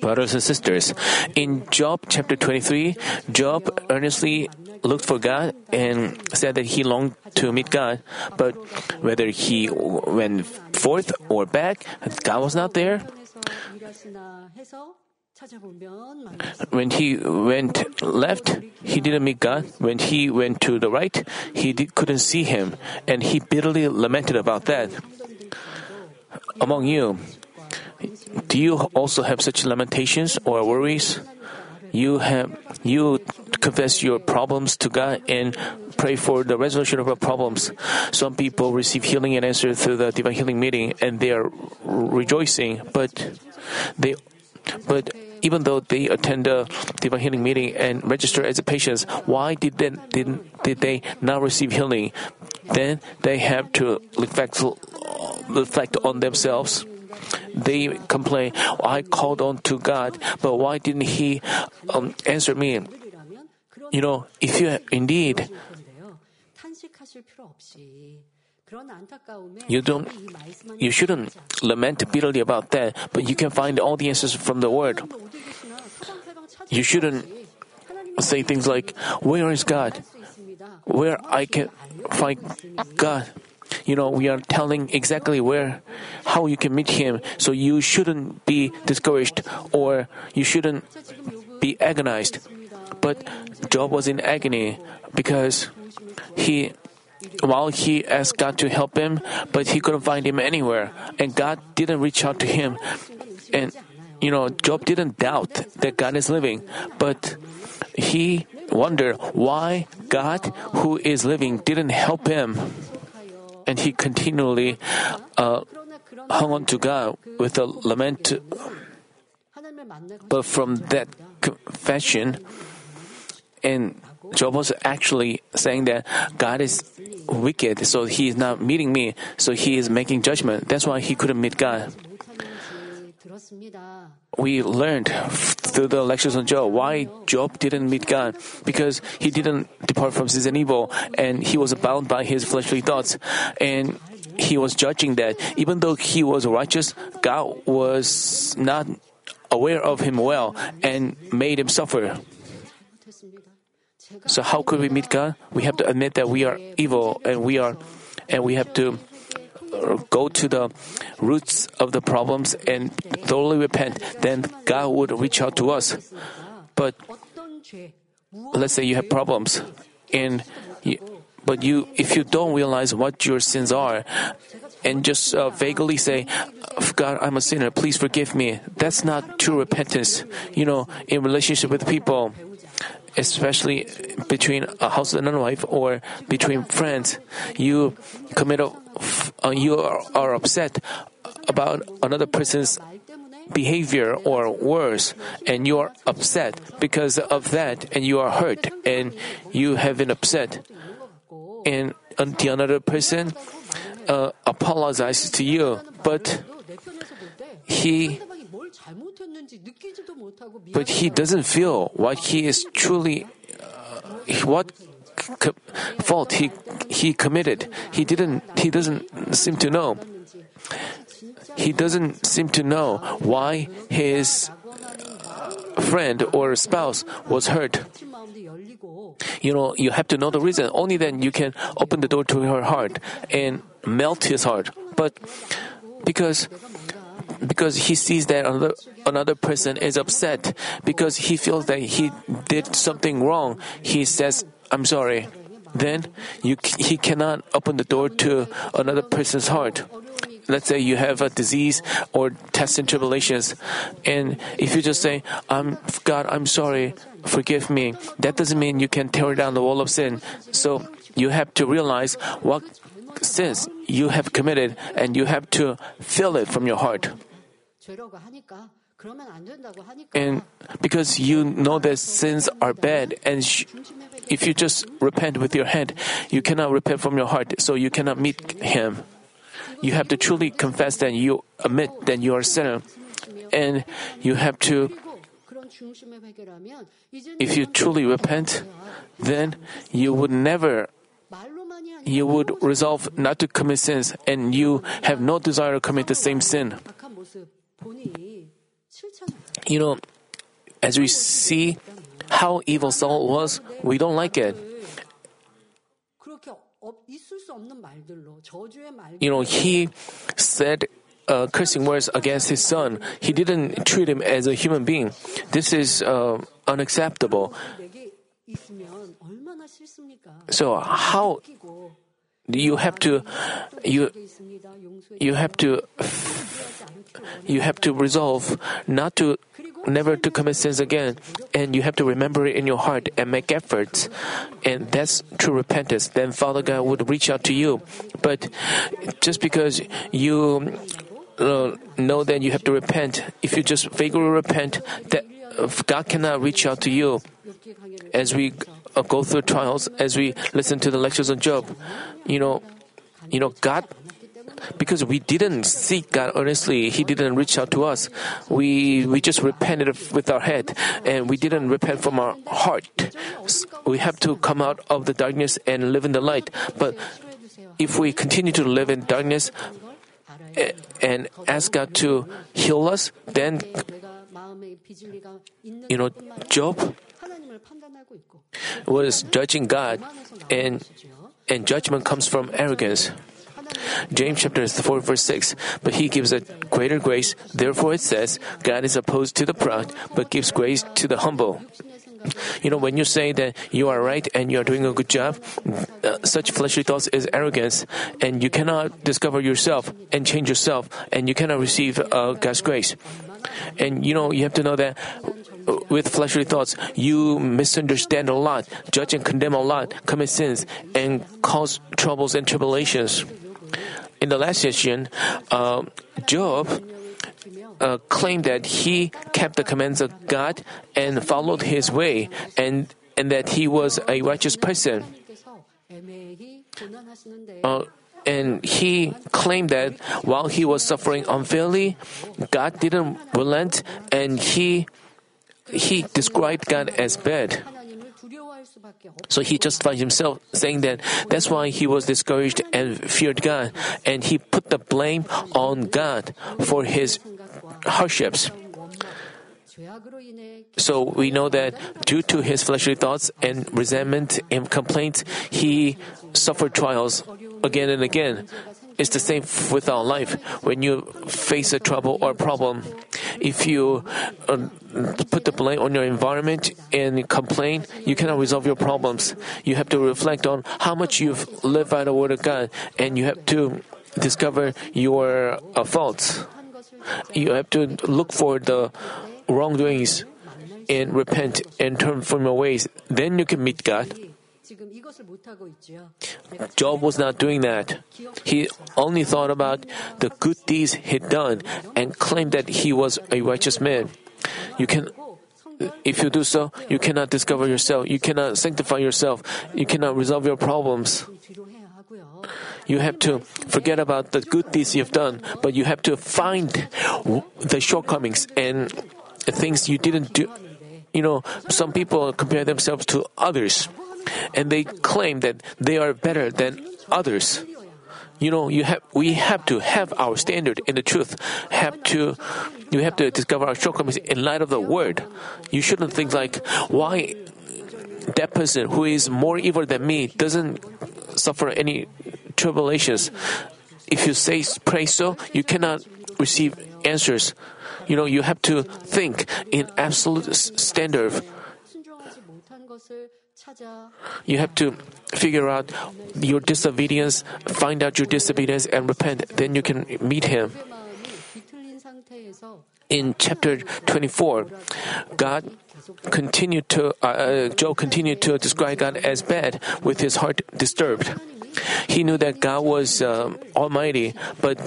Brothers and sisters, in Job chapter 23, Job earnestly looked for God and said that he longed to meet God, but whether he went forth or back, God was not there. When he went left, he didn't meet God. When he went to the right, he did, couldn't see him, and he bitterly lamented about that. Among you, do you also have such lamentations or worries? You have you confess your problems to God and pray for the resolution of your problems. Some people receive healing and answer through the divine healing meeting and they are rejoicing, but they but even though they attend the divine healing meeting and register as a patient, why did they did, did they not receive healing? Then they have to reflect reflect on themselves. They complain, I called on to God, but why didn't He um, answer me? You know, if you indeed you don't you shouldn't lament bitterly about that, but you can find all the answers from the word. You shouldn't say things like, Where is God? Where I can find God? you know, we are telling exactly where, how you can meet Him. So you shouldn't be discouraged or you shouldn't be agonized. But Job was in agony because he, while he asked God to help him, but he couldn't find him anywhere, and God didn't reach out to him. And, you know, Job didn't doubt that God is living, but he wondered why God, who is living, didn't help him and he continually uh, hung on to God with a lament. But from that confession, and Job was actually saying that God is wicked, so he is not meeting me, so he is making judgment. That's why he couldn't meet God. We learned through the lectures on Job why Job didn't meet God because he didn't depart from sin and evil and he was bound by his fleshly thoughts and he was judging that even though he was righteous God was not aware of him well and made him suffer. So how could we meet God? We have to admit that we are evil and we are and we have to go to the roots of the problems and thoroughly repent, then God would reach out to us. But let's say you have problems and you, but you if you don't realize what your sins are and just uh, vaguely say god i'm a sinner. Please forgive me. That's not true repentance. You know in relationship with people especially between a husband and wife or between friends. You commit a, uh, you are, are upset about another person's behavior or worse and you are upset because of that and you are hurt and you have been upset and the another person uh, apologizes to you but he but he doesn't feel what he is truly, uh, what fault he he committed. He didn't. He doesn't seem to know. He doesn't seem to know why his uh, friend or spouse was hurt. You know, you have to know the reason. Only then you can open the door to her heart and melt his heart. But because because he sees that another another person is upset because he feels that he did something wrong, he says, "I'm sorry." Then you he cannot open the door to another person's heart. Let's say you have a disease or tests and tribulations, and if you just say, "I'm God, I'm sorry, forgive me," that doesn't mean you can tear down the wall of sin. So you have to realize what sins you have committed, and you have to feel it from your heart. And because you know that sins are bad, and sh- if you just repent with your head, you cannot repent from your heart, so you cannot meet Him. You have to truly confess that you admit that you are a sinner, and you have to. If you truly repent, then you would never you would resolve not to commit sins and you have no desire to commit the same sin. You know, as we see how evil Saul was, we don't like it. You know, he said uh, cursing words against his son. He didn't treat him as a human being. This is uh, unacceptable. So, how you have to you you have to you have to resolve not to never to commit sins again and you have to remember it in your heart and make efforts. And that's true repentance. Then father god would reach out to you. But just because you uh, know that you have to repent if you just vaguely repent that uh, god cannot reach out to you. As we uh, go through trials as we listen to the lectures on Job. You know, you know, God because we didn't seek God earnestly, He didn't reach out to us. We we just repented with our head, and we didn't repent from our heart. We have to come out of the darkness and live in the light. But if we continue to live in darkness and ask God to heal us, then you know, Job what is judging God and and judgment comes from arrogance. James chapter 4 verse 6, but he gives a greater grace. Therefore it says, God is opposed to the proud, but gives grace to the humble. You know, when you say that you are right and you are doing a good job, uh, such fleshly thoughts is arrogance, and you cannot discover yourself and change yourself, and you cannot receive uh, God's grace. And you know, you have to know that with fleshly thoughts, you misunderstand a lot, judge and condemn a lot, commit sins, and cause troubles and tribulations. In the last session, uh, Job uh, claimed that he kept the commands of God and followed his way, and, and that he was a righteous person. Uh, and he claimed that while he was suffering unfairly, God didn't relent and he he described God as bad. So he justified himself, saying that that's why he was discouraged and feared God, and he put the blame on God for his hardships. So we know that due to his fleshly thoughts and resentment and complaints, he suffered trials again and again. It's the same with our life. When you face a trouble or problem, if you uh, put the blame on your environment and complain, you cannot resolve your problems. You have to reflect on how much you've lived by the Word of God, and you have to discover your uh, faults. You have to look for the wrongdoings and repent and turn from your ways. Then you can meet God. Uh, Job was not doing that. He only thought about the good deeds he'd done and claimed that he was a righteous man. You can uh, if you do so, you cannot discover yourself, you cannot sanctify yourself, you cannot resolve your problems. You have to forget about the good deeds you've done, but you have to find the shortcomings and things you didn't do. You know, some people compare themselves to others and they claim that they are better than others. You know, you have we have to have our standard in the truth. Have to you have to discover our shortcomings in light of the word. You shouldn't think like why that person who is more evil than me doesn't suffer any tribulations. If you say pray so, you cannot receive answers. You know, you have to think in absolute standard. You have to figure out your disobedience, find out your disobedience, and repent. Then you can meet Him. In chapter 24, God continued to uh, uh continued to describe God as bad, with his heart disturbed. He knew that God was um, Almighty, but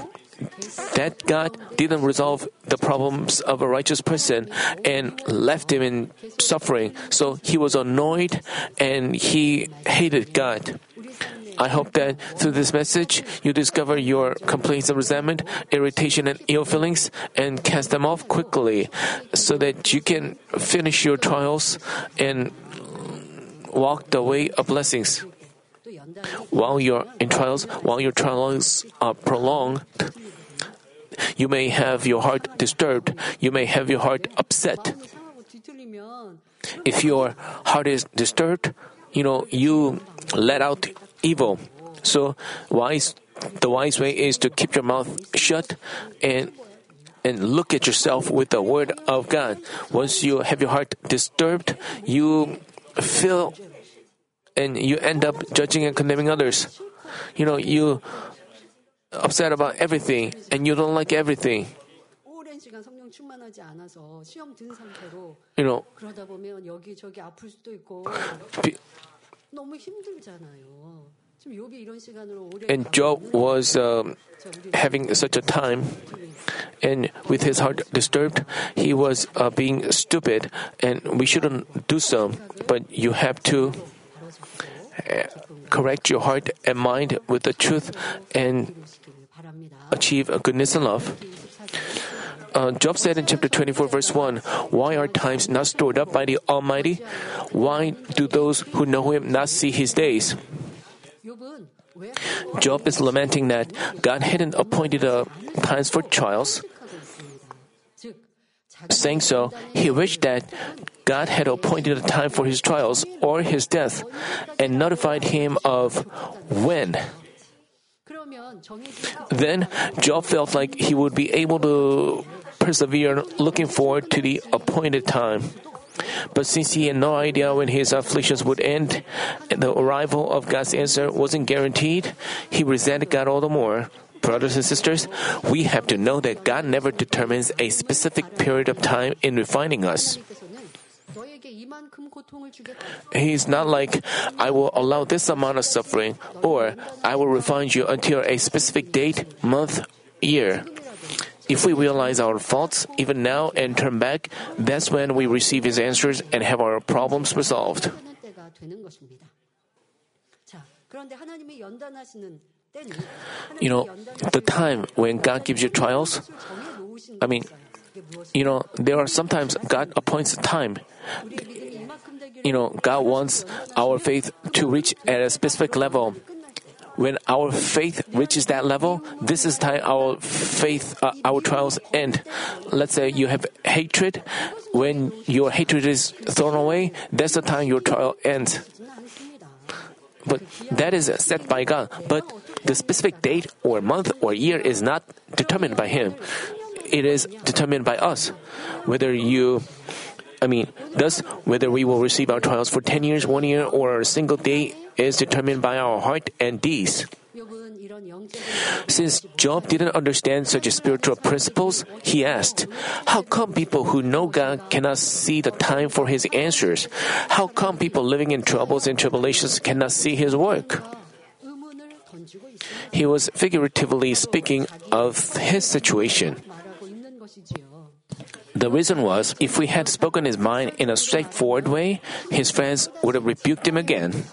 that God didn't resolve the problems of a righteous person and left him in suffering. So he was annoyed and he hated God. I hope that through this message, you discover your complaints of resentment, irritation, and ill feelings and cast them off quickly so that you can finish your trials and walk the way of blessings while you're in trials, while your trials are prolonged, you may have your heart disturbed, you may have your heart upset. If your heart is disturbed, you know, you let out evil. So wise the wise way is to keep your mouth shut and and look at yourself with the word of God. Once you have your heart disturbed, you feel and you end up judging and condemning others. You know, you upset about everything and you don't like everything. You know, and Job was um, having such a time, and with his heart disturbed, he was uh, being stupid, and we shouldn't do so, but you have to correct your heart and mind with the truth and achieve goodness and love. Uh, Job said in chapter 24, verse 1 Why are times not stored up by the Almighty? Why do those who know Him not see His days? Job is lamenting that God hadn't appointed uh, times for trials. Saying so, he wished that God had appointed a time for his trials or his death and notified him of when. Then Job felt like he would be able to persevere looking forward to the appointed time. But since he had no idea when his afflictions would end, the arrival of God's answer wasn't guaranteed, he resented God all the more. Brothers and sisters, we have to know that God never determines a specific period of time in refining us. He is not like, I will allow this amount of suffering, or I will refine you until a specific date, month, year. If we realize our faults even now and turn back, that's when we receive His answers and have our problems resolved. You know, the time when God gives you trials, I mean, you know, there are sometimes God appoints time. You know, God wants our faith to reach at a specific level. When our faith reaches that level, this is time our faith, uh, our trials end. Let's say you have hatred. When your hatred is thrown away, that's the time your trial ends. But that is set by God. But the specific date or month or year is not determined by Him it is determined by us. Whether you, I mean, thus, whether we will receive our trials for 10 years, one year, or a single day is determined by our heart and deeds. Since Job didn't understand such spiritual principles, he asked, How come people who know God cannot see the time for his answers? How come people living in troubles and tribulations cannot see his work? He was figuratively speaking of his situation. The reason was if we had spoken his mind in a straightforward way, his friends would have rebuked him again.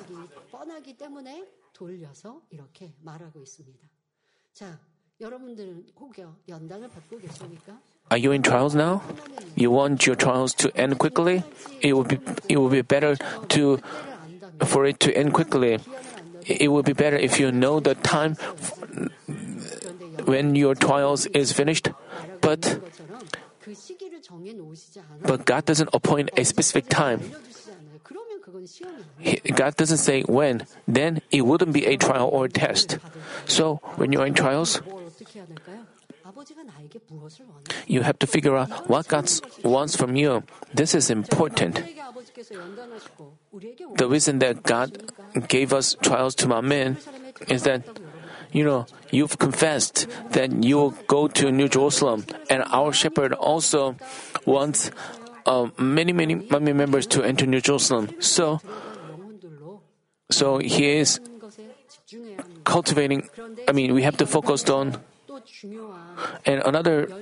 Are you in trials now? You want your trials to end quickly? It would be it would be better to for it to end quickly. It would be better if you know the time when your trials is finished. But but God doesn't appoint a specific time. God doesn't say when, then it wouldn't be a trial or a test. So when you're in trials, you have to figure out what God wants from you. This is important. The reason that God gave us trials to Manmin is that you know, you've confessed that you will go to New Jerusalem, and our shepherd also wants uh, many, many members to enter New Jerusalem. So, so he is cultivating. I mean, we have to focus on. And another,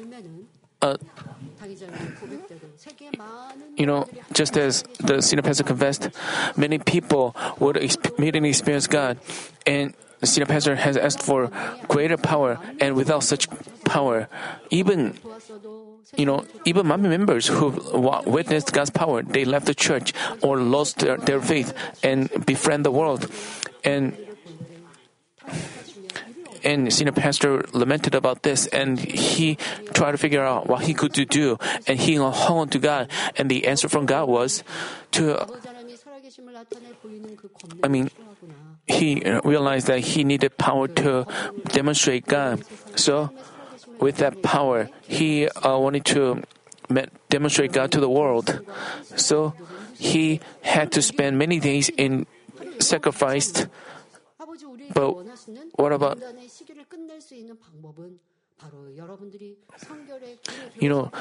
uh, you know, just as the senior pastor confessed, many people would ex- meet and experience God, and senior pastor has asked for greater power, and without such power, even you know, even mommy members who witnessed God's power, they left the church or lost their, their faith and befriend the world. And and senior pastor lamented about this and he tried to figure out what he could do and he hung on to God and the answer from God was to I mean he realized that he needed power to demonstrate God. So, with that power, he uh, wanted to demonstrate God to the world. So, he had to spend many days in sacrificed. But what about? You know,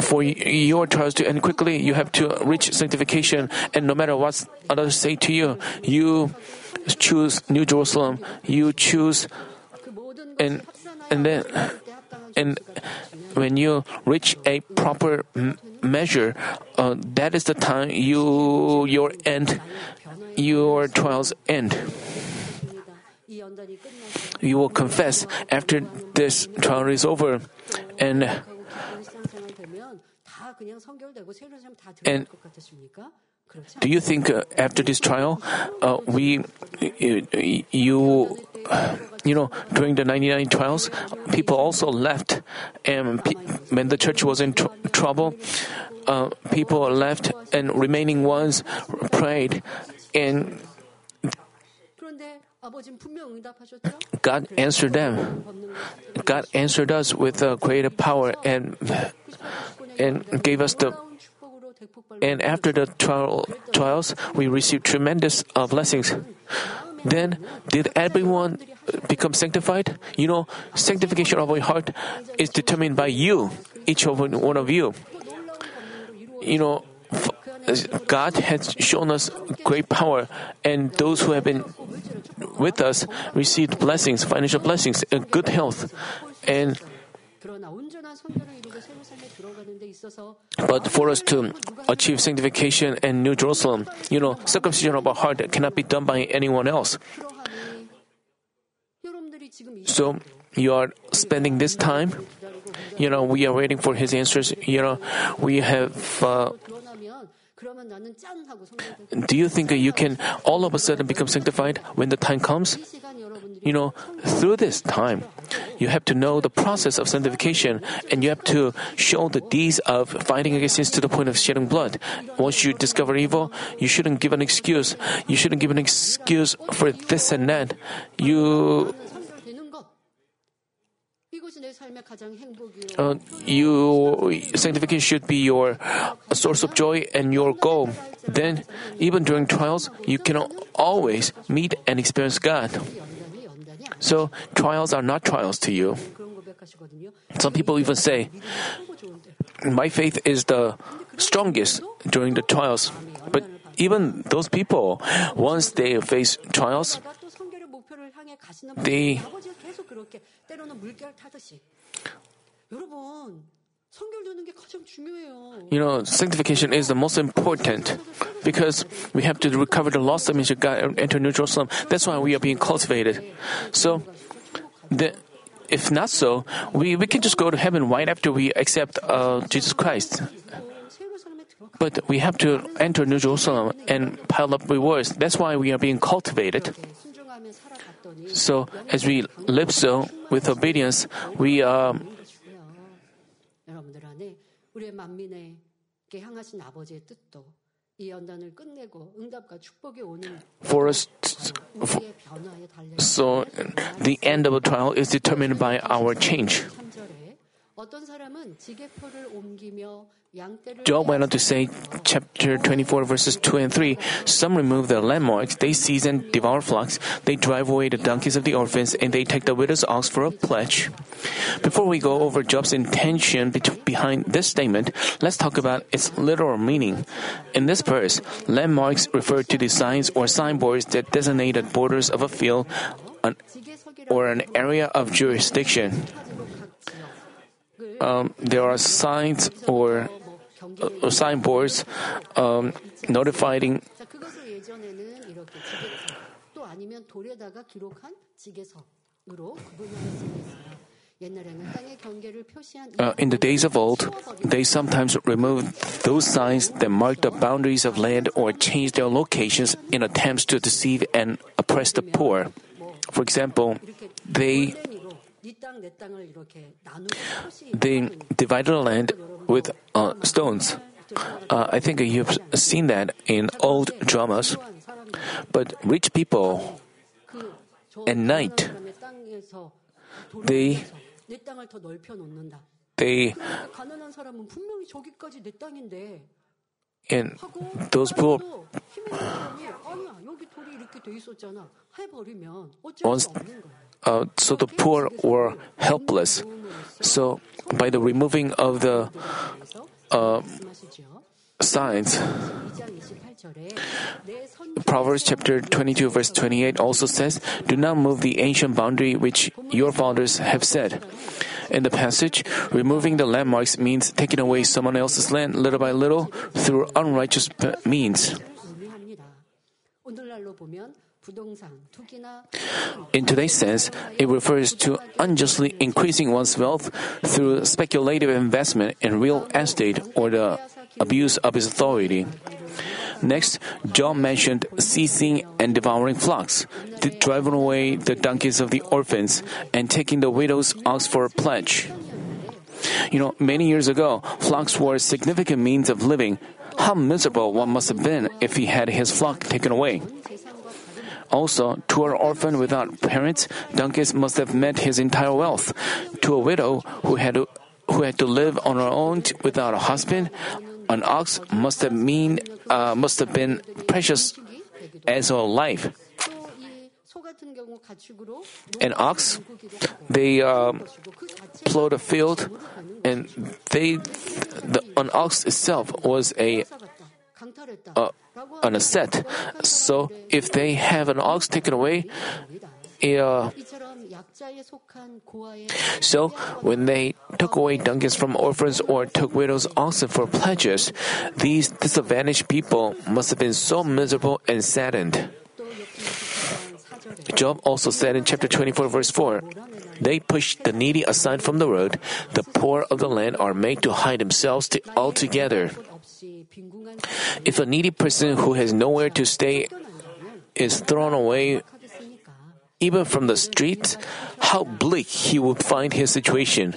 for your trials to end quickly, you have to reach sanctification. And no matter what others say to you, you choose New Jerusalem. You choose, and and then and when you reach a proper m- measure, uh, that is the time you your end, your trials end. You will confess after this trial is over, and and do you think uh, after this trial, uh, we, uh, you, you know, during the 99 trials, people also left, and pe- when the church was in tr- trouble, uh, people left, and remaining ones prayed, and God answered them. God answered us with uh, a creative power and and gave us the and after the trial, trials we received tremendous uh, blessings. Then did everyone become sanctified? You know, sanctification of our heart is determined by you, each of one of you. You know, God has shown us great power, and those who have been with us received blessings, financial blessings, and good health. And but for us to achieve sanctification and New Jerusalem, you know, circumcision of our heart cannot be done by anyone else. So you are spending this time. You know, we are waiting for his answers. You know, we have. Uh, do you think you can all of a sudden become sanctified when the time comes? You know, through this time, you have to know the process of sanctification and you have to show the deeds of fighting against sins to the point of shedding blood. Once you discover evil, you shouldn't give an excuse. You shouldn't give an excuse for this and that. You uh, you sanctification should be your source of joy and your goal. Then, even during trials, you cannot always meet and experience God. So, trials are not trials to you. Some people even say, My faith is the strongest during the trials. But even those people, once they face trials, they you know, sanctification is the most important because we have to recover the lost image of God and enter New Jerusalem. That's why we are being cultivated. So, the, if not so, we, we can just go to heaven right after we accept uh, Jesus Christ. But we have to enter New Jerusalem and pile up rewards. That's why we are being cultivated. So, as we live so with obedience, we are. 우리의 만민에게 향하신 아버지의 뜻도 이 연단을 끝내고 응답과 축복이 오는 for us. t- for, 우리의 변화에 달려 so the end of a trial is determined by our change. 3절에 Job went on to say, chapter 24, verses 2 and 3 Some remove the landmarks, they seize and devour flocks, they drive away the donkeys of the orphans, and they take the widow's ox for a pledge. Before we go over Job's intention behind this statement, let's talk about its literal meaning. In this verse, landmarks refer to the signs or signboards that designate the borders of a field or an area of jurisdiction um, there are signs or uh, signboards um, notifying. Uh, in the days of old, they sometimes removed those signs that marked the boundaries of land or changed their locations in attempts to deceive and oppress the poor. For example, they they divided land with uh, stones. Uh, I think you've seen that in old dramas. But rich people, at night, they they and those poor once, uh, so the poor were helpless. So by the removing of the uh, signs. Proverbs chapter 22, verse 28 also says, Do not move the ancient boundary which your fathers have set. In the passage, removing the landmarks means taking away someone else's land little by little through unrighteous means. In today's sense, it refers to unjustly increasing one's wealth through speculative investment in real estate or the abuse of his authority. Next, Job mentioned seizing and devouring flocks, driving away the donkeys of the orphans, and taking the widow's ox for a pledge. You know, many years ago, flocks were a significant means of living. How miserable one must have been if he had his flock taken away. Also, to an orphan without parents, donkeys must have meant his entire wealth. To a widow who had to, who had to live on her own t- without a husband, an ox must have mean uh, must have been precious as a life. An ox, they uh, plow the field, and they the, an ox itself was a uh, an asset. So if they have an ox taken away, it, uh, so, when they took away donkeys from orphans or took widows' oxen for pledges, these disadvantaged people must have been so miserable and saddened. Job also said in chapter 24, verse 4 They push the needy aside from the road, the poor of the land are made to hide themselves altogether. If a needy person who has nowhere to stay is thrown away even from the street, how bleak he would find his situation.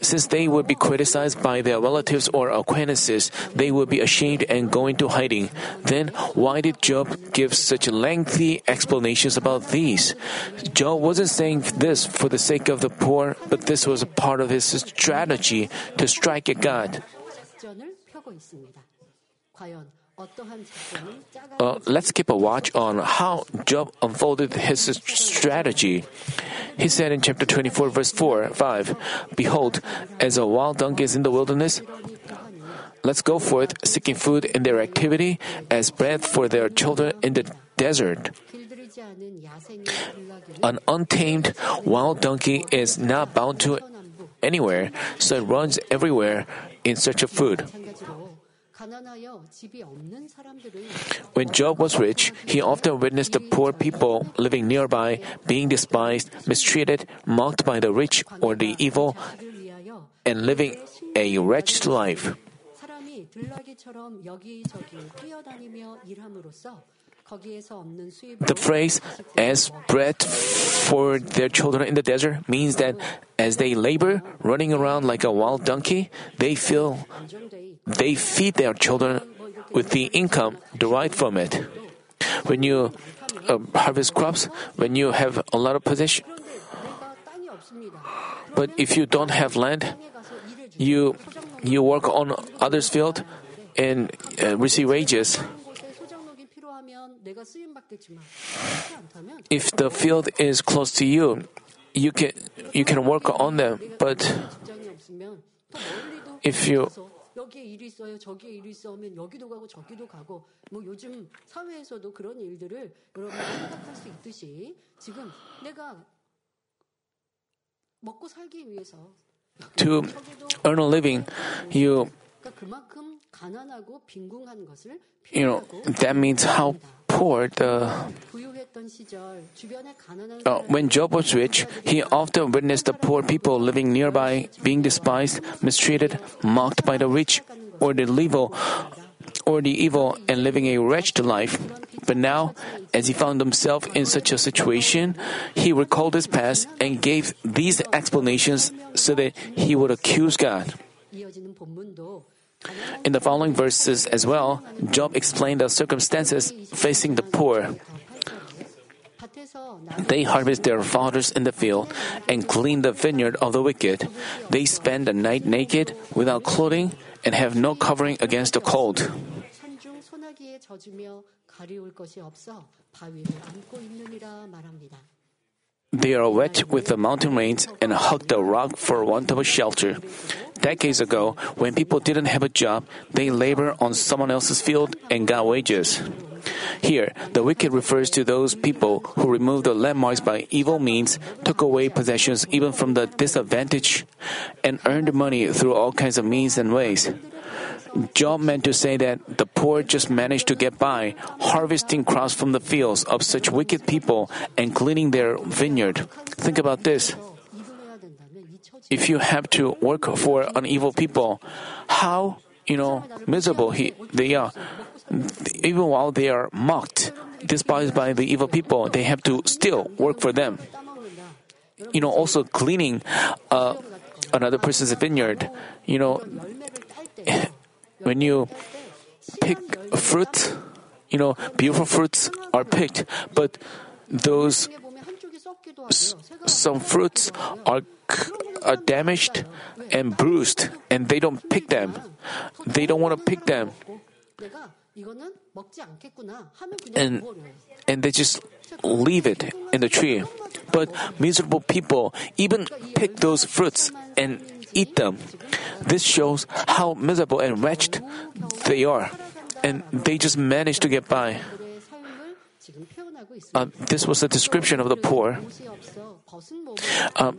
Since they would be criticized by their relatives or acquaintances, they would be ashamed and go into hiding. Then, why did Job give such lengthy explanations about these? Job wasn't saying this for the sake of the poor, but this was a part of his strategy to strike at God uh, let's keep a watch on how Job unfolded his strategy. He said in chapter 24, verse 4 5, Behold, as a wild donkey is in the wilderness, let's go forth seeking food in their activity, as bread for their children in the desert. An untamed wild donkey is not bound to anywhere, so it runs everywhere in search of food. When Job was rich, he often witnessed the poor people living nearby being despised, mistreated, mocked by the rich or the evil, and living a wretched life. The phrase, as bread for their children in the desert, means that as they labor, running around like a wild donkey, they feel they feed their children with the income derived from it. When you uh, harvest crops, when you have a lot of possession, but if you don't have land, you you work on others' field and uh, receive wages If the field is close to you, you can you can work on them. But 직장이 없으면 더 멀리도 if you 가서 여기에 일이 있어요, 저기에 일이 있어 하면 여기도 가고 저기도 가고 뭐 요즘 사회에서도 그런 일들을 여러분이 생각할 수 있듯이 지금 내가 먹고 살기 위해서 to earn a living, you you know, that means how poor the. Uh, when Job was rich, he often witnessed the poor people living nearby being despised, mistreated, mocked by the rich or the evil, or the evil and living a wretched life. But now, as he found himself in such a situation, he recalled his past and gave these explanations so that he would accuse God. 이어지는 본문도 In the following verses as well, Job explained the circumstances facing the poor. 밭에서 나 They harvest their fathers in the field and clean the vineyard of the wicked. They spend the night naked, without clothing, and have no covering against the cold. 산중 소나기에 젖으며 가리울 것이 없어 바위를 안고 있느니라 말합니다. They are wet with the mountain rains and hug the rock for want of a shelter. Decades ago, when people didn't have a job, they labor on someone else's field and got wages. Here, the wicked refers to those people who remove the landmarks by evil means, took away possessions even from the disadvantaged, and earned money through all kinds of means and ways. Job meant to say that the poor just managed to get by, harvesting crops from the fields of such wicked people and cleaning their vineyard. Think about this. If you have to work for an evil people, how, you know, miserable he, they are. Even while they are mocked, despised by the evil people, they have to still work for them. You know, also cleaning uh, another person's vineyard. You know, when you pick fruit, you know, beautiful fruits are picked, but those some fruits are, are damaged and bruised, and they don't pick them. They don't want to pick them. And, and they just leave it in the tree. But miserable people even pick those fruits and eat them. This shows how miserable and wretched they are, and they just manage to get by. Uh, this was a description of the poor. Uh,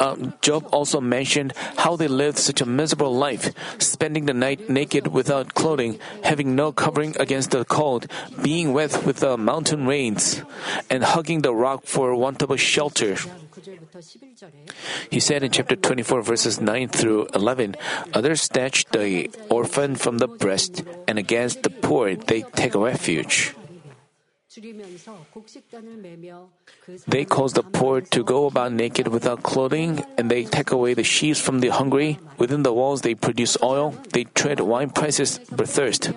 um, Job also mentioned how they lived such a miserable life, spending the night naked without clothing, having no covering against the cold, being wet with the mountain rains, and hugging the rock for want of a shelter. He said in chapter 24, verses 9 through 11 Others snatch the orphan from the breast, and against the poor they take refuge. They cause the poor to go about naked without clothing, and they take away the sheaves from the hungry. Within the walls they produce oil, they trade wine presses for thirst.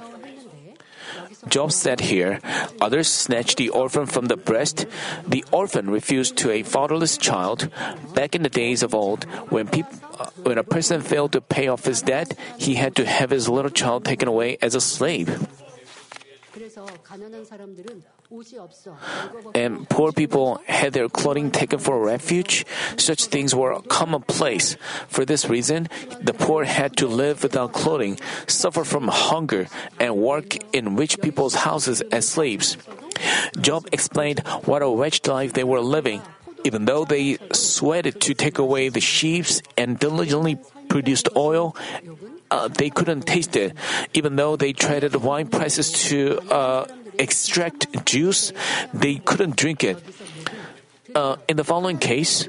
Job said here, Others snatched the orphan from the breast. The orphan refused to a fatherless child. Back in the days of old, when, people, uh, when a person failed to pay off his debt, he had to have his little child taken away as a slave and poor people had their clothing taken for refuge. Such things were commonplace. For this reason, the poor had to live without clothing, suffer from hunger, and work in rich people's houses as slaves. Job explained what a wretched life they were living, even though they sweated to take away the sheaves and diligently produced oil. Uh, they couldn't taste it, even though they traded wine presses to uh, extract juice, they couldn't drink it. Uh, in the following case,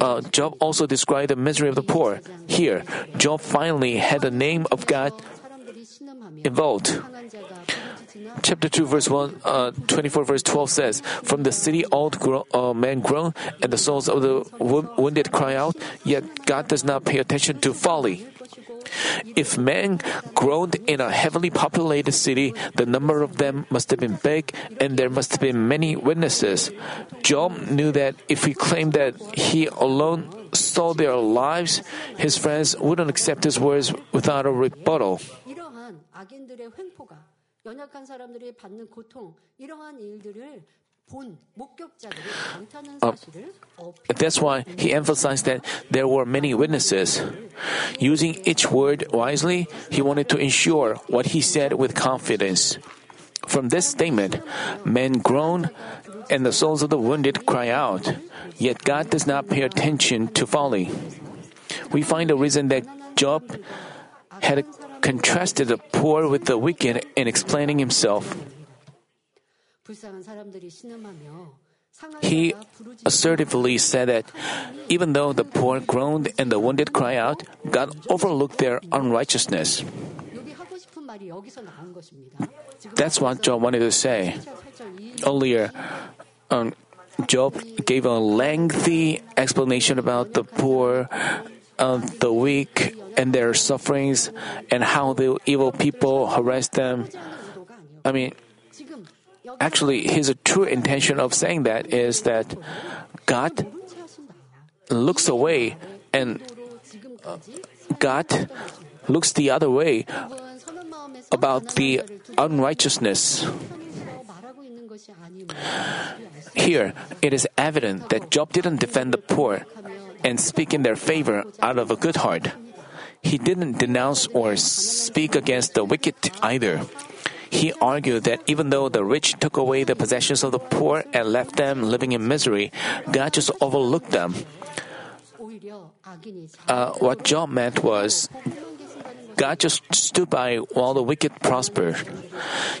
uh, Job also described the misery of the poor. Here, Job finally had the name of God involved. Chapter 2, verse 1, uh, 24, verse 12 says, From the city old gro- uh, men groan, and the souls of the wo- wounded cry out, yet God does not pay attention to folly. If men groaned in a heavily populated city, the number of them must have been big, and there must have been many witnesses. Job knew that if he claimed that he alone saw their lives, his friends wouldn't accept his words without a rebuttal. Uh, that's why he emphasized that there were many witnesses. Using each word wisely, he wanted to ensure what he said with confidence. From this statement, men groan and the souls of the wounded cry out, yet God does not pay attention to folly. We find a reason that Job had contrasted the poor with the wicked in explaining himself. He assertively said that even though the poor groaned and the wounded cry out, God overlooked their unrighteousness. That's what Job wanted to say. Earlier, um, Job gave a lengthy explanation about the poor, uh, the weak, and their sufferings, and how the evil people harass them. I mean, actually, his true intention of saying that is that God looks away and uh, God looks the other way about the unrighteousness. Here, it is evident that Job didn't defend the poor and speak in their favor out of a good heart. He didn't denounce or speak against the wicked either. He argued that even though the rich took away the possessions of the poor and left them living in misery, God just overlooked them. Uh, what Job meant was, God just stood by while the wicked prospered.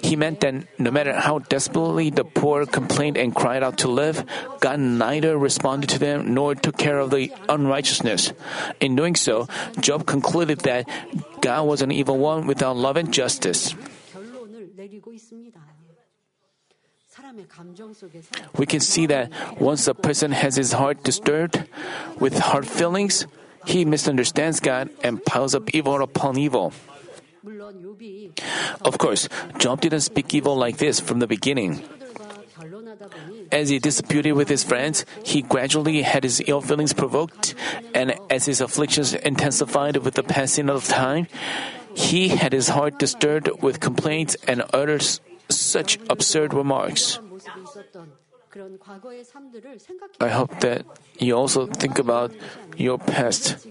He meant that no matter how desperately the poor complained and cried out to live, God neither responded to them nor took care of the unrighteousness. In doing so, Job concluded that God was an evil one without love and justice. We can see that once a person has his heart disturbed with hard feelings, he misunderstands God and piles up evil upon evil. Of course, Job didn't speak evil like this from the beginning. As he disputed with his friends, he gradually had his ill feelings provoked, and as his afflictions intensified with the passing of time, he had his heart disturbed with complaints and uttered such absurd remarks. I hope that you also think about your past.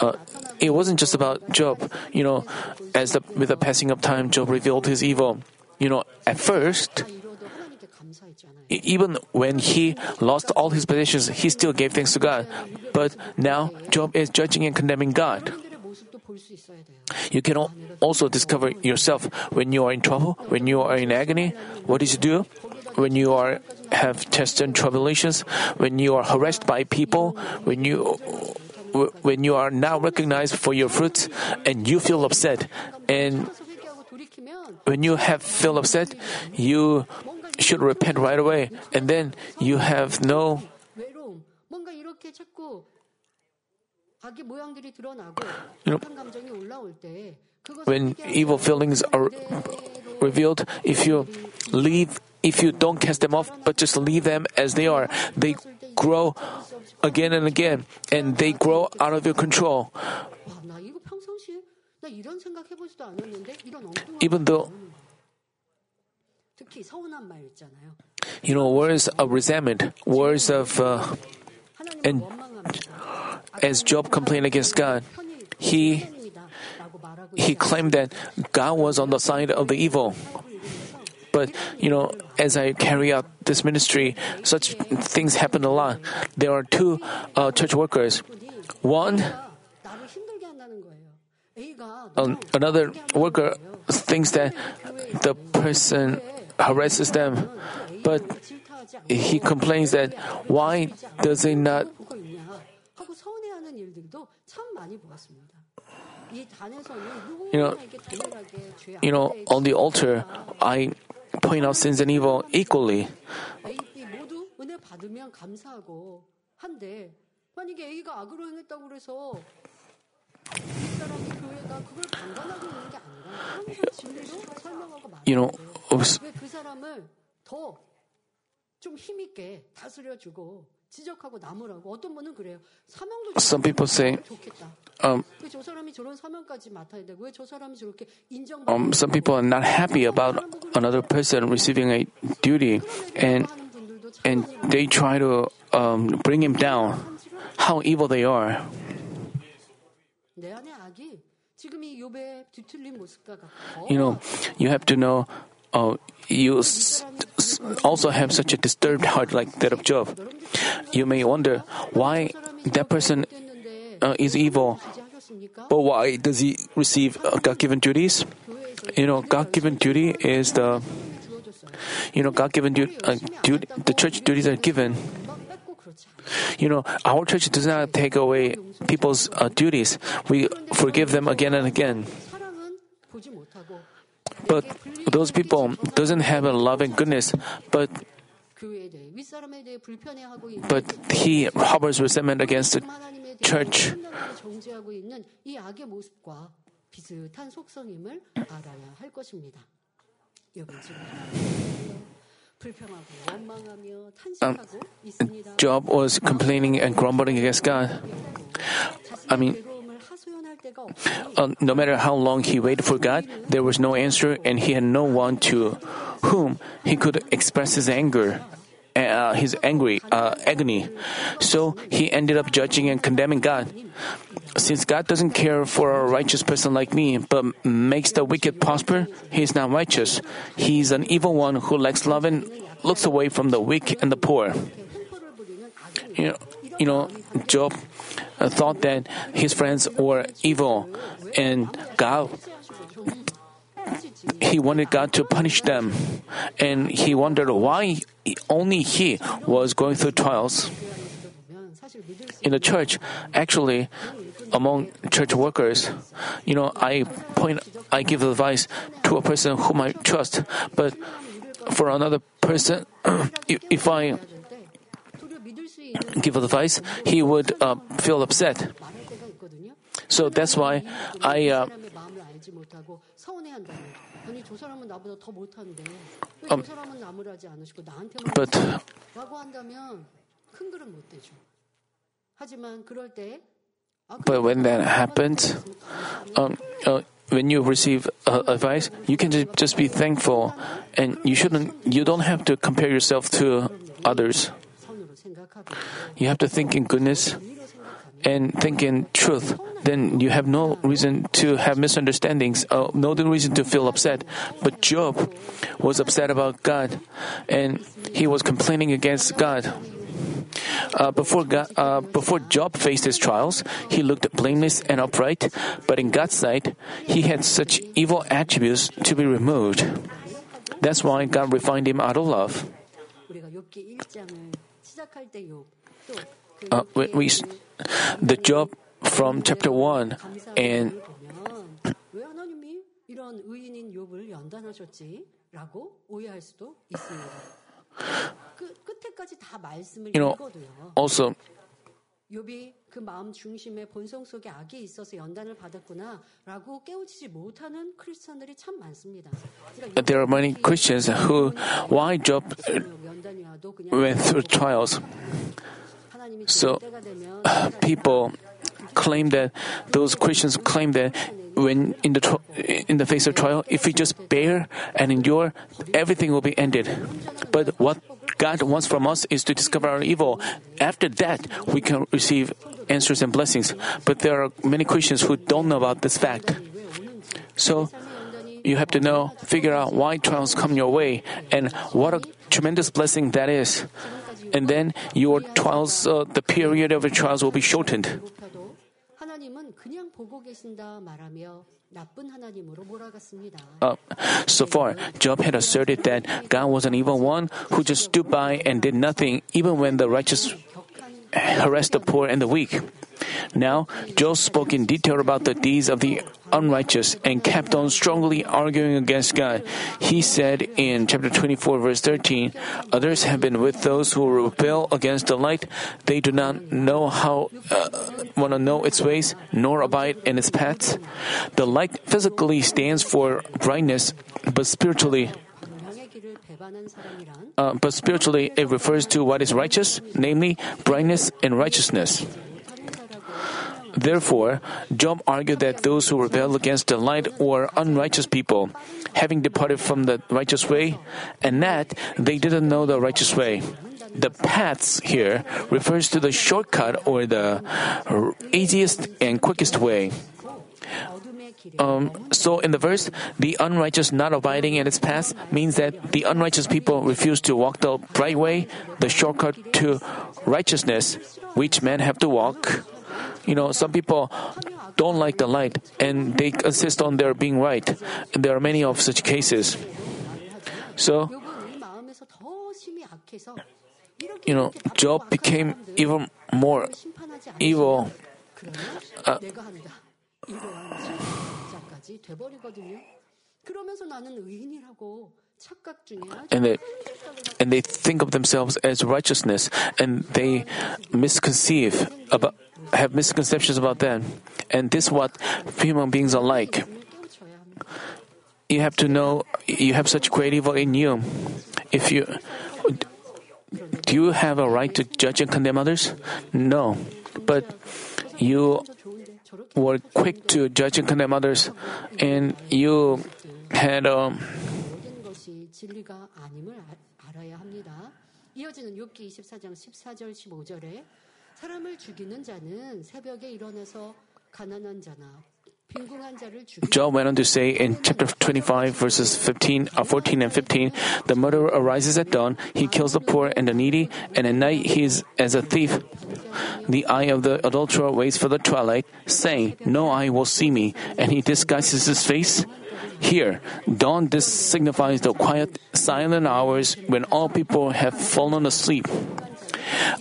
Uh, it wasn't just about Job. You know, as the, with the passing of time, Job revealed his evil. You know, at first, even when he lost all his possessions, he still gave thanks to God. But now, Job is judging and condemning God. You can also discover yourself when you are in trouble, when you are in agony. What did you do? When you are have tests and tribulations, when you are harassed by people, when you when you are now recognized for your fruits and you feel upset and when you have feel upset you should repent right away and then you have no you know, when evil feelings are revealed, if you leave, if you don't cast them off, but just leave them as they are, they grow again and again, and they grow out of your control. Even though you know words of resentment, words of uh, and as Job complained against God, he he claimed that God was on the side of the evil. But you know, as I carry out this ministry, such things happen a lot. There are two uh, church workers. One, um, another worker thinks that the person harasses them, but he complains that why does he not you know, you know, on the altar, I point out sins and evil equally. You know, some people say, um, um, some people are not happy about another person receiving a duty, and and they try to um, bring him down. How evil they are! You know, you have to know. Uh, you also have such a disturbed heart like that of Job. You may wonder why that person uh, is evil, but why does he receive uh, God given duties? You know, God given duty is the, you know, God given duty, uh, duty, the church duties are given. You know, our church does not take away people's uh, duties, we forgive them again and again. But those people doesn't have a love and goodness, but but he harbors resentment against the church um, Job was complaining and grumbling against God. I mean, uh, no matter how long he waited for God, there was no answer, and he had no one to whom he could express his anger uh, his angry uh, agony. So he ended up judging and condemning God. Since God doesn't care for a righteous person like me, but makes the wicked prosper, he is not righteous. He is an evil one who lacks love and looks away from the weak and the poor. You know, you know Job uh, thought that his friends were evil, and God he wanted God to punish them, and he wondered why only he was going through trials. In the church, actually, among church workers, you know, I point, I give advice to a person whom I trust, but for another person, if I give advice, he would uh, feel upset. So that's why I. Uh, um, but but when that happens, um, uh, when you receive uh, advice, you can just be thankful, and you shouldn't. You don't have to compare yourself to others. You have to think in goodness and think in truth then you have no reason to have misunderstandings, uh, no reason to feel upset. But Job was upset about God, and he was complaining against God. Uh, before, God, uh, before Job faced his trials, he looked blameless and upright, but in God's sight, he had such evil attributes to be removed. That's why God refined him out of love. Uh, we, we, the Job from chapter 1 and 보면 왜 하나님이 이런 의인인 욥을 연단하셨지라고 오해할 수도 있습니다. 그 끝에까지 다 말씀을 You know, 읽어도요. also 욥이 그 마음 중심에 본성 속에 악이 있어서 연단을 받았구나라고 깨우치지 못하는 크리스천들이 참 많습니다. 그러니까 there are many Christians who, why Job 연단이 와도 그냥 went through trials. 하나님이 So, 그럴 때가 되면 People claim that those Christians claim that when in the in the face of trial, if we just bear and endure, everything will be ended. But what God wants from us is to discover our evil. After that, we can receive answers and blessings. But there are many Christians who don't know about this fact. So you have to know, figure out why trials come your way and what a tremendous blessing that is. And then your trials, uh, the period of your trials will be shortened. Uh, so far, Job had asserted that God was an evil one who just stood by and did nothing, even when the righteous harassed the poor and the weak. Now, Job spoke in detail about the deeds of the unrighteous and kept on strongly arguing against God. He said in chapter 24, verse 13, Others have been with those who rebel against the light. They do not know how, uh, want to know its ways, nor abide in its paths. The light physically stands for brightness, but spiritually, uh, but spiritually it refers to what is righteous, namely brightness and righteousness. Therefore, Job argued that those who rebelled against the light were unrighteous people, having departed from the righteous way, and that they didn't know the righteous way. The paths here refers to the shortcut or the easiest and quickest way um, so in the verse, the unrighteous not abiding in its path means that the unrighteous people refuse to walk the right way, the shortcut to righteousness, which men have to walk. You know, some people don't like the light and they insist on their being right. And there are many of such cases. So, you know, Job became even more evil. Uh, 이러한 심판자까지 돼버리거든요. 그러면서 나는 의인이라고 착각 중에 and they and they think of themselves as righteousness and they misconceive about have misconceptions about them and this is what human beings are like 깨우쳐야 합니다. you have to know you have such great evil in you if you do you have a right to judge and condemn others no but you 더 좋은데 저렇게 were quick to judge and condemn others and you had um, 알아야 합니다. 이어지는 욥기 24장 14절 15절에 사람을 죽이는 자는 새벽에 일어나서 가난한 자나 Job went on to say in chapter 25, verses 15, uh, 14 and 15, the murderer arises at dawn, he kills the poor and the needy, and at night he is as a thief. The eye of the adulterer waits for the twilight, saying, No eye will see me, and he disguises his face. Here, dawn signifies the quiet, silent hours when all people have fallen asleep.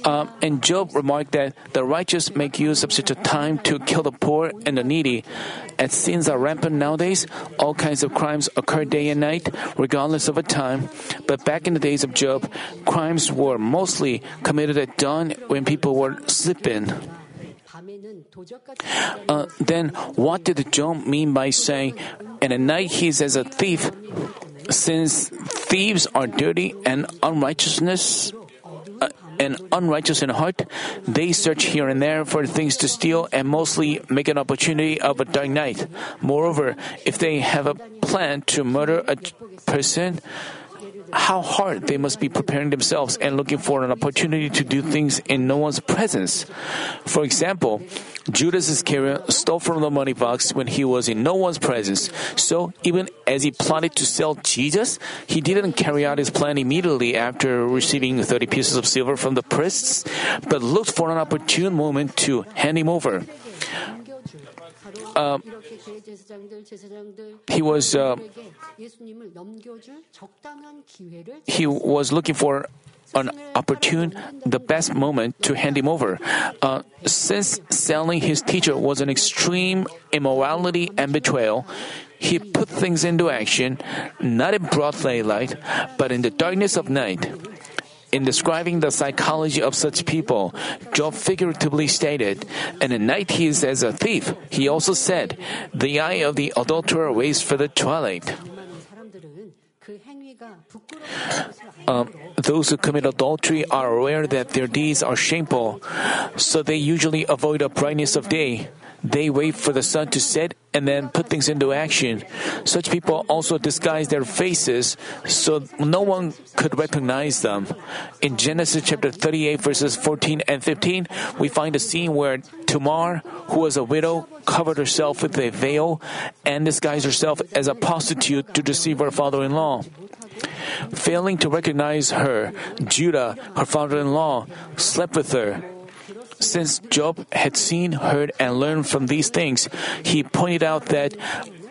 Um, and Job remarked that the righteous make use of such a time to kill the poor and the needy. As sins are rampant nowadays, all kinds of crimes occur day and night, regardless of a time. But back in the days of Job, crimes were mostly committed at dawn when people were sleeping. Uh, then, what did Job mean by saying, and at night he is as a thief, since thieves are dirty and unrighteousness and unrighteous in heart, they search here and there for things to steal and mostly make an opportunity of a dark night. Moreover, if they have a plan to murder a person, how hard they must be preparing themselves and looking for an opportunity to do things in no one's presence. For example, Judas Iscariot stole from the money box when he was in no one's presence. So even as he plotted to sell Jesus, he didn't carry out his plan immediately after receiving 30 pieces of silver from the priests, but looked for an opportune moment to hand him over uh, he was uh, he was looking for an opportune, the best moment to hand him over. Uh, since selling his teacher was an extreme immorality and betrayal, he put things into action, not in broad daylight, but in the darkness of night. In describing the psychology of such people, Job figuratively stated, And at night he is as a thief. He also said, The eye of the adulterer waits for the twilight. Um, those who commit adultery are aware that their deeds are shameful, so they usually avoid a brightness of day. They wait for the sun to set and then put things into action. Such people also disguise their faces so no one could recognize them. In Genesis chapter 38, verses 14 and 15, we find a scene where Tamar, who was a widow, covered herself with a veil and disguised herself as a prostitute to deceive her father in law. Failing to recognize her, Judah, her father in law, slept with her. Since Job had seen, heard, and learned from these things, he pointed out that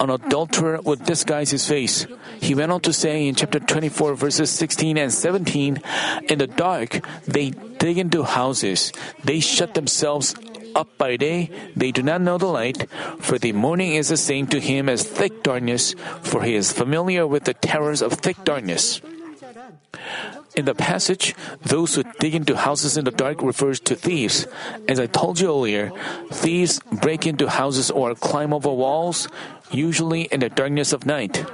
an adulterer would disguise his face. He went on to say in chapter 24, verses 16 and 17, In the dark, they dig into houses, they shut themselves up by day, they do not know the light, for the morning is the same to him as thick darkness, for he is familiar with the terrors of thick darkness. In the passage, those who dig into houses in the dark refers to thieves. As I told you earlier, thieves break into houses or climb over walls, usually in the darkness of night.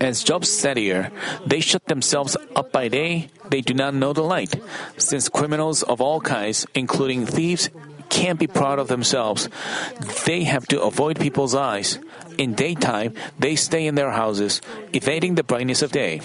As Job said here, they shut themselves up by day, they do not know the light. Since criminals of all kinds, including thieves, can't be proud of themselves, they have to avoid people's eyes. In daytime, they stay in their houses, evading the brightness of day.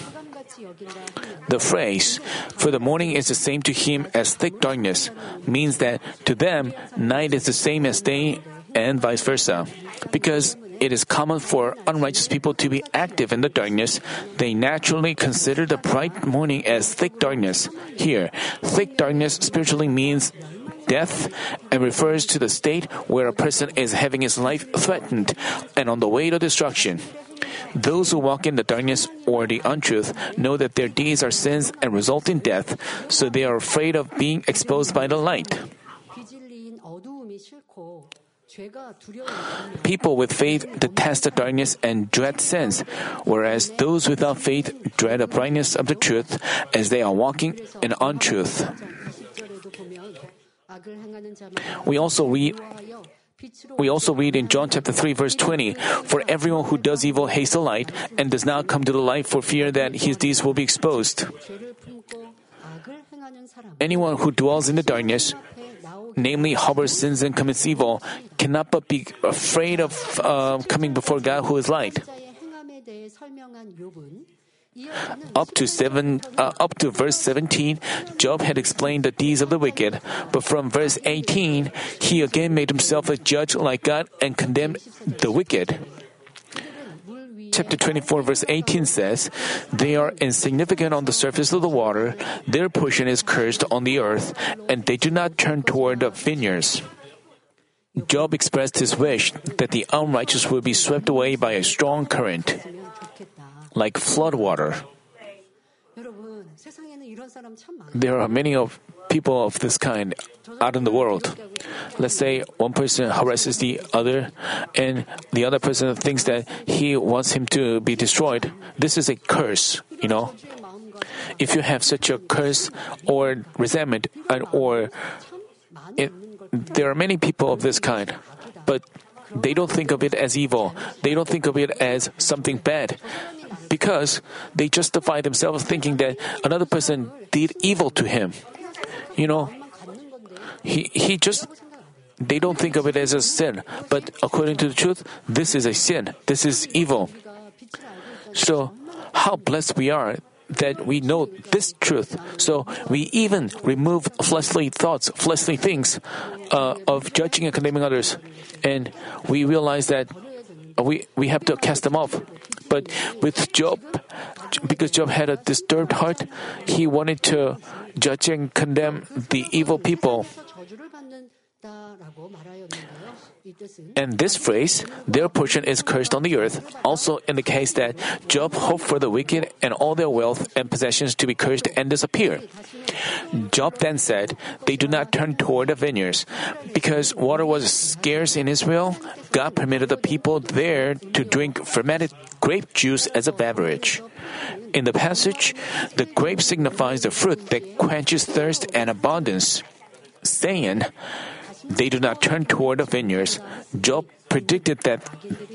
The phrase, for the morning is the same to him as thick darkness, means that to them, night is the same as day and vice versa, because it is common for unrighteous people to be active in the darkness, they naturally consider the bright morning as thick darkness. Here, thick darkness spiritually means death and refers to the state where a person is having his life threatened and on the way to destruction. Those who walk in the darkness or the untruth know that their deeds are sins and result in death, so they are afraid of being exposed by the light. People with faith detest the darkness and dread sins, whereas those without faith dread the brightness of the truth as they are walking in untruth. We also read we also read in John chapter 3 verse 20, for everyone who does evil hates the light and does not come to the light for fear that his deeds will be exposed. Anyone who dwells in the darkness, namely harbors sins and commits evil, cannot but be afraid of uh, coming before God who is light. Up to seven, uh, up to verse 17, Job had explained the deeds of the wicked, but from verse 18, he again made himself a judge like God and condemned the wicked chapter 24, verse 18 says, They are insignificant on the surface of the water, their portion is cursed on the earth, and they do not turn toward the vineyards. Job expressed his wish that the unrighteous would be swept away by a strong current, like flood water. There are many of people of this kind out in the world. Let's say one person harasses the other, and the other person thinks that he wants him to be destroyed. This is a curse, you know. If you have such a curse or resentment, and, or it, there are many people of this kind, but they don't think of it as evil. They don't think of it as something bad because they justify themselves thinking that another person did evil to him you know, he, he just, they don't think of it as a sin. But according to the truth, this is a sin. This is evil. So, how blessed we are that we know this truth. So we even remove fleshly thoughts, fleshly things uh, of judging and condemning others. And we realize that we, we have to cast them off. But with Job, because Job had a disturbed heart, he wanted to judge and condemn the evil people. And this phrase, their portion is cursed on the earth, also indicates that Job hoped for the wicked and all their wealth and possessions to be cursed and disappear. Job then said, They do not turn toward the vineyards. Because water was scarce in Israel, God permitted the people there to drink fermented grape juice as a beverage. In the passage, the grape signifies the fruit that quenches thirst and abundance, saying, they do not turn toward the vineyards. Job predicted that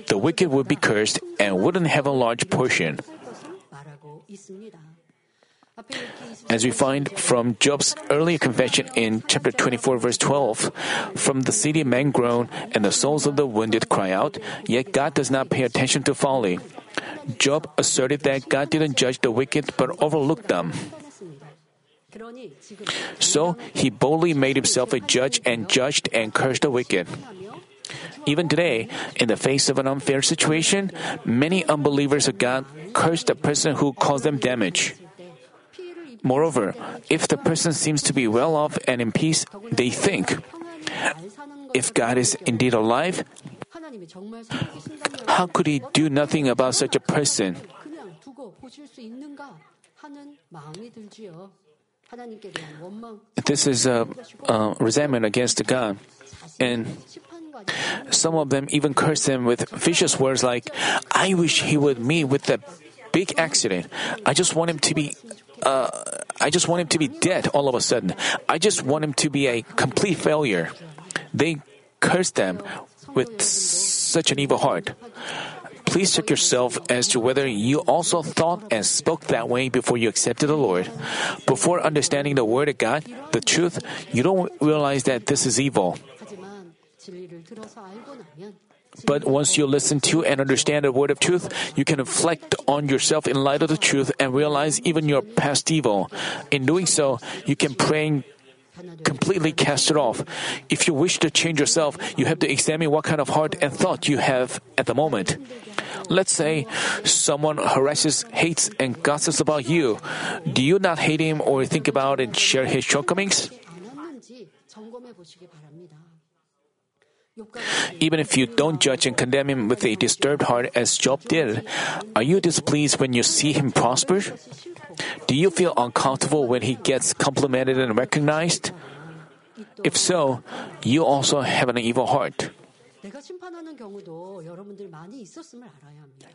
the wicked would be cursed and wouldn't have a large portion. As we find from Job's earlier confession in chapter 24, verse 12, from the city men groan, and the souls of the wounded cry out, yet God does not pay attention to folly. Job asserted that God didn't judge the wicked but overlooked them. So he boldly made himself a judge and judged and cursed the wicked. Even today, in the face of an unfair situation, many unbelievers of God curse the person who caused them damage. Moreover, if the person seems to be well off and in peace, they think, if God is indeed alive, how could he do nothing about such a person? This is a, a resentment against God. And some of them even curse him with vicious words like, I wish he would meet with a big accident. I just want him to be. Uh, I just want him to be dead all of a sudden. I just want him to be a complete failure. They curse them with such an evil heart. Please check yourself as to whether you also thought and spoke that way before you accepted the Lord. Before understanding the Word of God, the truth, you don't realize that this is evil. But once you listen to and understand the word of truth, you can reflect on yourself in light of the truth and realize even your past evil. In doing so, you can pray completely cast it off. If you wish to change yourself, you have to examine what kind of heart and thought you have at the moment. Let's say someone harasses, hates, and gossips about you. Do you not hate him or think about and share his shortcomings? Even if you don't judge and condemn him with a disturbed heart as Job did, are you displeased when you see him prosper? Do you feel uncomfortable when he gets complimented and recognized? If so, you also have an evil heart.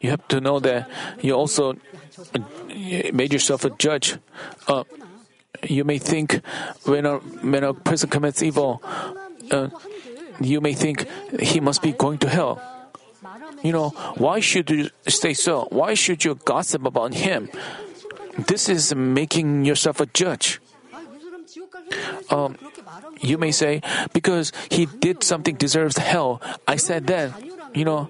You have to know that you also made yourself a judge. Uh, you may think when a, when a person commits evil, uh, you may think he must be going to hell. You know, why should you stay so? Why should you gossip about him? This is making yourself a judge. Um, you may say, because he did something deserves hell. I said that. You know,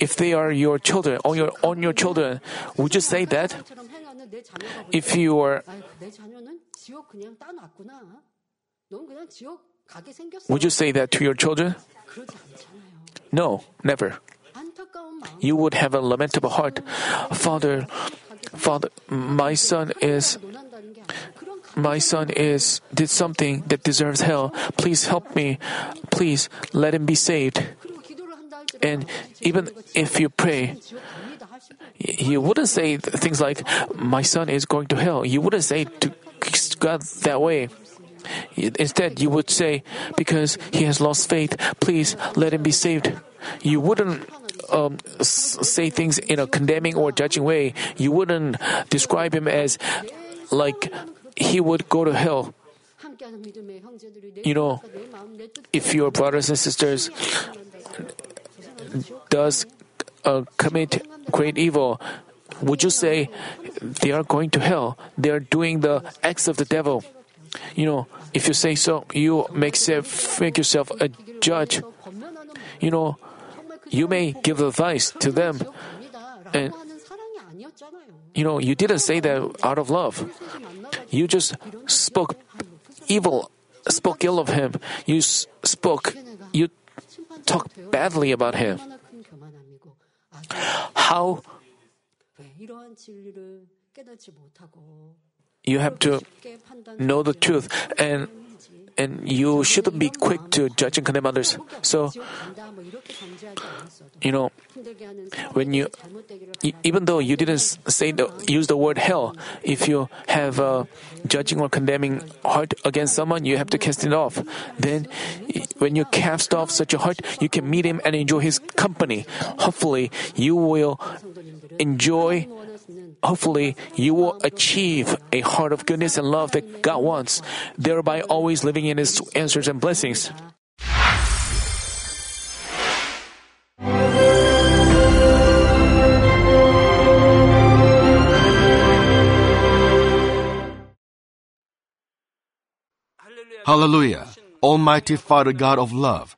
if they are your children, on your on your children, would you say that? If you are, would you say that to your children? No, never. You would have a lamentable heart, Father. Father, my son is my son is did something that deserves hell. Please help me. Please let him be saved. And even if you pray, you wouldn't say things like, My son is going to hell. You wouldn't say to God that way. Instead, you would say, Because he has lost faith, please let him be saved. You wouldn't um, say things in a condemning or judging way. You wouldn't describe him as like he would go to hell. You know, if your brothers and sisters does uh, commit great evil, would you say they are going to hell? They are doing the acts of the devil. You know, if you say so, you make, self, make yourself a judge. You know, you may give advice to them, and you know, you didn't say that out of love. You just spoke evil, spoke ill of him. You spoke, you talked badly about him. How you have to know the truth and and you shouldn't be quick to judge and condemn others. So, you know, when you, even though you didn't say the, use the word hell, if you have a judging or condemning heart against someone, you have to cast it off. Then, when you cast off such a heart, you can meet him and enjoy his company. Hopefully, you will enjoy Hopefully, you will achieve a heart of goodness and love that God wants, thereby always living in His answers and blessings. Hallelujah! Almighty Father God of love,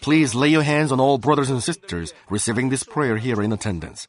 please lay your hands on all brothers and sisters receiving this prayer here in attendance.